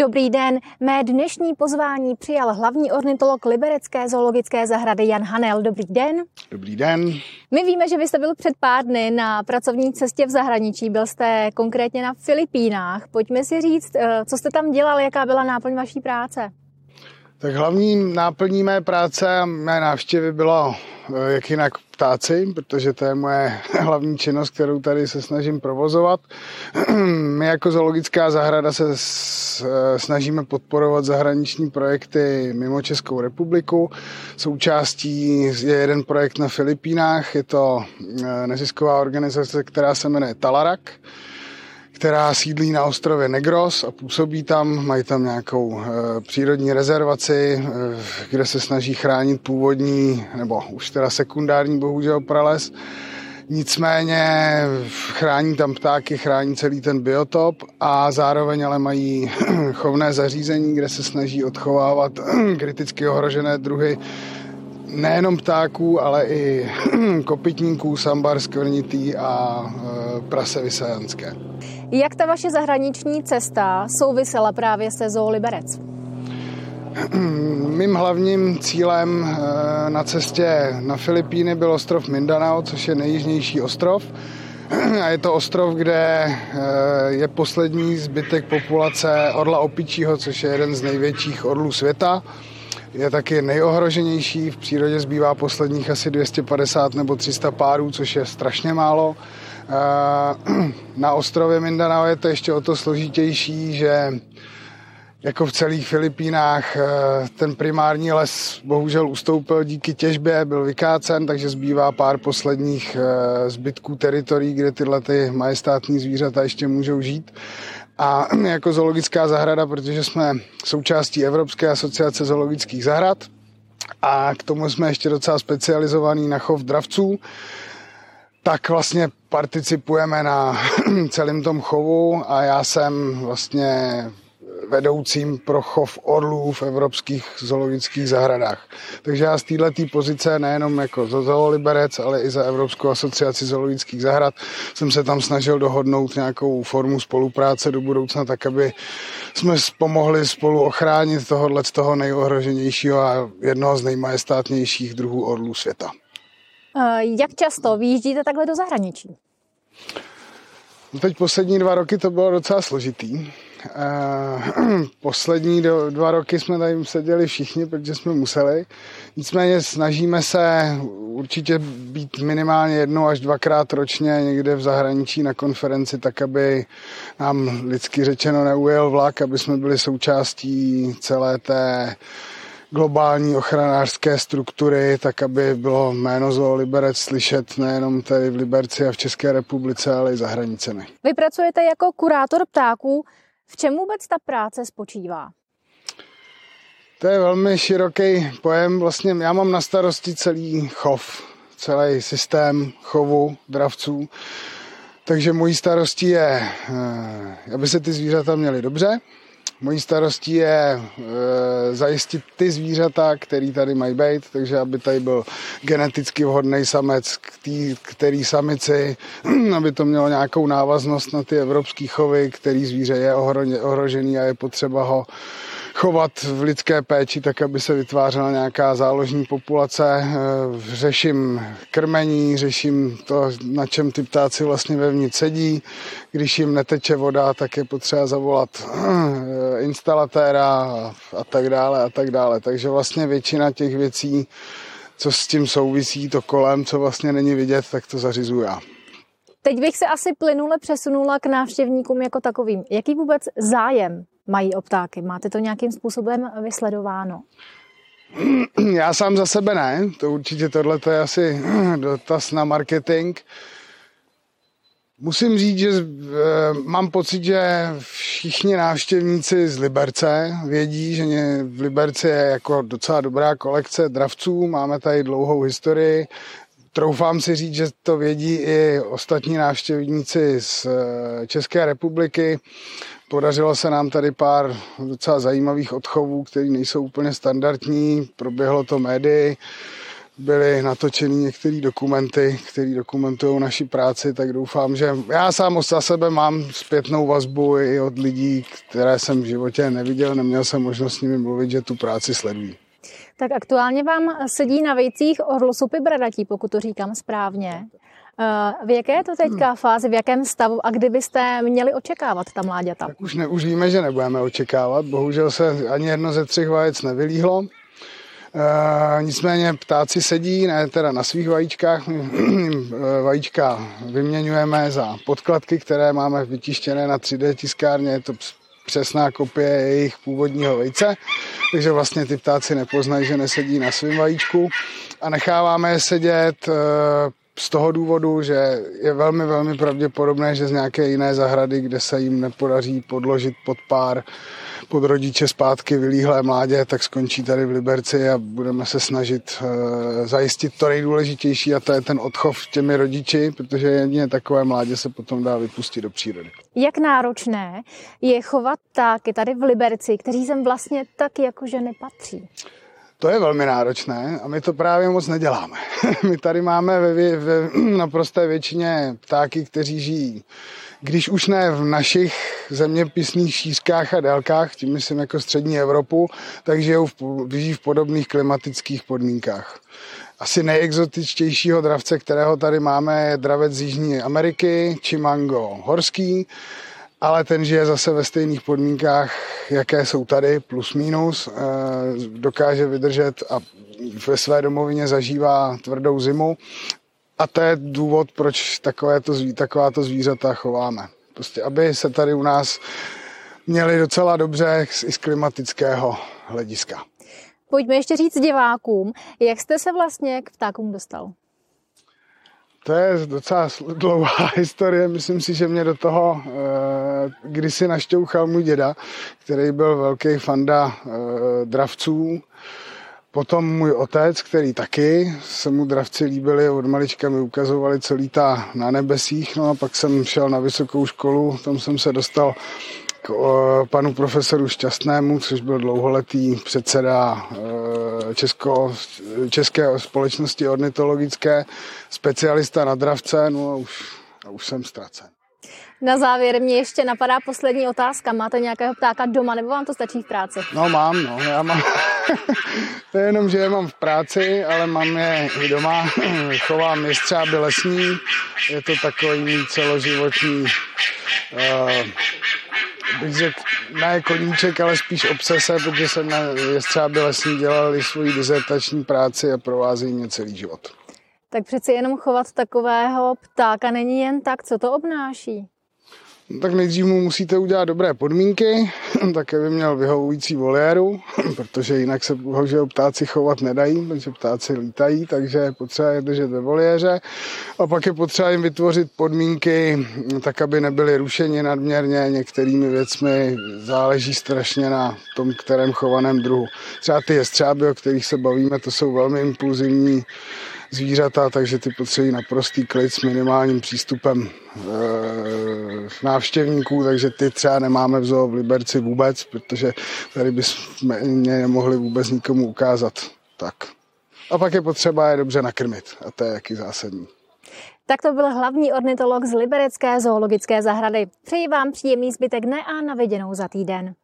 Dobrý den, mé dnešní pozvání přijal hlavní ornitolog Liberecké zoologické zahrady Jan Hanel. Dobrý den. Dobrý den. My víme, že vy jste byl před pár dny na pracovní cestě v zahraničí, byl jste konkrétně na Filipínách. Pojďme si říct, eh, co jste tam dělal, jaká byla náplň vaší práce? Tak hlavní náplní mé práce a mé návštěvy bylo eh, jak jinak ptáci, protože to je moje hlavní činnost, kterou tady se snažím provozovat. My jako zoologická zahrada se eh, snažíme podporovat zahraniční projekty mimo Českou republiku. Součástí je jeden projekt na Filipínách, je to eh, nezisková organizace, která se jmenuje Talarak která sídlí na ostrově Negros a působí tam, mají tam nějakou e, přírodní rezervaci, e, kde se snaží chránit původní, nebo už teda sekundární bohužel prales. Nicméně chrání tam ptáky, chrání celý ten biotop a zároveň ale mají chovné zařízení, kde se snaží odchovávat kriticky ohrožené druhy nejenom ptáků, ale i kopytníků, sambar, skvrnitý a e, prase vysajanské. Jak ta vaše zahraniční cesta souvisela právě se Zoo Liberec? Mým hlavním cílem e, na cestě na Filipíny byl ostrov Mindanao, což je nejjižnější ostrov. A je to ostrov, kde e, je poslední zbytek populace orla opičího, což je jeden z největších orlů světa je taky nejohroženější. V přírodě zbývá posledních asi 250 nebo 300 párů, což je strašně málo. Eh, na ostrově Mindanao je to ještě o to složitější, že jako v celých Filipínách eh, ten primární les bohužel ustoupil díky těžbě, byl vykácen, takže zbývá pár posledních eh, zbytků teritorií, kde tyhle ty majestátní zvířata ještě můžou žít. A jako zoologická zahrada, protože jsme součástí Evropské asociace zoologických zahrad a k tomu jsme ještě docela specializovaný na chov dravců, tak vlastně participujeme na celém tom chovu a já jsem vlastně vedoucím pro chov orlů v evropských zoologických zahradách. Takže já z této pozice nejenom jako Zoo Liberec, ale i za Evropskou asociaci zoologických zahrad jsem se tam snažil dohodnout nějakou formu spolupráce do budoucna, tak aby jsme pomohli spolu ochránit tohohle z toho nejohroženějšího a jednoho z nejmajestátnějších druhů orlů světa. Jak často vyjíždíte takhle do zahraničí? No teď poslední dva roky to bylo docela složitý. Poslední dva roky jsme tady seděli všichni, protože jsme museli. Nicméně snažíme se určitě být minimálně jednou až dvakrát ročně někde v zahraničí na konferenci, tak aby nám lidsky řečeno neujel vlak, aby jsme byli součástí celé té globální ochranářské struktury, tak aby bylo jméno Zoo Liberec slyšet nejenom tady v Liberci a v České republice, ale i za hranicemi. Vy pracujete jako kurátor ptáků. V čem vůbec ta práce spočívá? To je velmi široký pojem. Vlastně já mám na starosti celý chov, celý systém chovu dravců. Takže mojí starostí je, eh, aby se ty zvířata měly dobře, Mojí starostí je e, zajistit ty zvířata, který tady mají být, takže aby tady byl geneticky vhodný samec k tý, který samici, aby to mělo nějakou návaznost na ty evropské chovy, který zvíře je ohrožený a je potřeba ho chovat v lidské péči, tak aby se vytvářela nějaká záložní populace. Eh, řeším krmení, řeším to, na čem ty ptáci vlastně vevnitř sedí. Když jim neteče voda, tak je potřeba zavolat eh, instalatéra a tak dále a tak dále. Takže vlastně většina těch věcí, co s tím souvisí, to kolem, co vlastně není vidět, tak to zařizuju já. Teď bych se asi plynule přesunula k návštěvníkům jako takovým. Jaký vůbec zájem mají o ptáky? Máte to nějakým způsobem vysledováno? Já sám za sebe ne, to určitě tohle je asi dotaz na marketing. Musím říct, že eh, mám pocit, že všichni návštěvníci z Liberce vědí, že v Liberci je jako docela dobrá kolekce dravců, máme tady dlouhou historii, Troufám si říct, že to vědí i ostatní návštěvníci z eh, České republiky. Podařilo se nám tady pár docela zajímavých odchovů, které nejsou úplně standardní. Proběhlo to médii. byly natočeny některé dokumenty, které dokumentují naši práci, tak doufám, že já sám za sebe mám zpětnou vazbu i od lidí, které jsem v životě neviděl, neměl jsem možnost s nimi mluvit, že tu práci sledují. Tak aktuálně vám sedí na vejcích orlosupy bradatí, pokud to říkám správně. Eh, v jaké je to teďka fázi, v jakém stavu a kdy byste měli očekávat ta mláďata? Tak už, ne, už víme, že nebudeme očekávat. Bohužel se ani jedno ze třech vajec nevylíhlo. E, nicméně ptáci sedí, ne teda na svých vajíčkách, my eh, vajíčka vyměňujeme za podkladky, které máme vytištěné na 3D tiskárně, je to přesná kopie jejich původního vejce, takže vlastně ty ptáci nepoznají, že nesedí na svém vajíčku. A necháváme je sedět z toho důvodu, že je velmi, velmi pravděpodobné, že z nějaké jiné zahrady, kde se jim nepodaří podložit pod pár pod rodiče zpátky vylíhlé mládě, tak skončí tady v Liberci a budeme se snažit uh, zajistit to nejdůležitější a to je ten odchov těmi rodiči, protože jedině takové mládě se potom dá vypustit do přírody. Jak náročné je chovat ptáky tady v Liberci, kteří sem vlastně tak jakože nepatří? To je velmi náročné a my to právě moc neděláme. my tady máme ve, ve naprosté většině ptáky, kteří žijí, když už ne v našich zeměpisných šířkách a délkách, tím myslím jako střední Evropu, tak žijou v, žijí v podobných klimatických podmínkách. Asi nejexotičtějšího dravce, kterého tady máme, je dravec z Jižní Ameriky, Chimango horský, ale ten žije zase ve stejných podmínkách, jaké jsou tady, plus minus, eh, dokáže vydržet a ve své domovině zažívá tvrdou zimu a to je důvod, proč takovéto, takováto zvířata chováme. Prostě, aby se tady u nás měli docela dobře i z klimatického hlediska. Pojďme ještě říct divákům, jak jste se vlastně k ptákům dostal? To je docela dlouhá historie. Myslím si, že mě do toho e, kdysi našťouchal můj děda, který byl velký fanda e, dravců. Potom můj otec, který taky se mu dravci líbili, od malička mi ukazovali, co lítá na nebesích. No a pak jsem šel na vysokou školu, tam jsem se dostal k panu profesoru Šťastnému, což byl dlouholetý předseda e, Česko, České společnosti ornitologické, specialista na dravce, no a už, a už jsem ztracen. Na závěr mě ještě napadá poslední otázka. Máte nějakého ptáka doma nebo vám to stačí v práci? No mám, no. Já mám. to je jenom, že je mám v práci, ale mám je i doma. Chovám jestřáby lesní. Je to takový celoživotní uh, bych řekl, ne koníček, ale spíš obsese, protože jsem na Jestřáby lesní dělal i svoji dizertační práci a provází mě celý život. Tak přeci jenom chovat takového ptáka není jen tak, co to obnáší? No, tak nejdřív mu musíte udělat dobré podmínky, tak by měl vyhovující voliéru, protože jinak se bohužel ptáci chovat nedají, protože ptáci lítají, takže je potřeba je držet ve voliéře. A pak je potřeba jim vytvořit podmínky, tak aby nebyly rušeni nadměrně některými věcmi. Záleží strašně na tom, kterém chovaném druhu. Třeba ty jestřáby, o kterých se bavíme, to jsou velmi impulzivní zvířata, takže ty potřebují naprostý klid s minimálním přístupem e, návštěvníků, takže ty třeba nemáme v zoo v Liberci vůbec, protože tady bychom mě nemohli vůbec nikomu ukázat. Tak. A pak je potřeba je dobře nakrmit a to je jaký zásadní. Tak to byl hlavní ornitolog z Liberecké zoologické zahrady. Přeji vám příjemný zbytek dne a naviděnou za týden.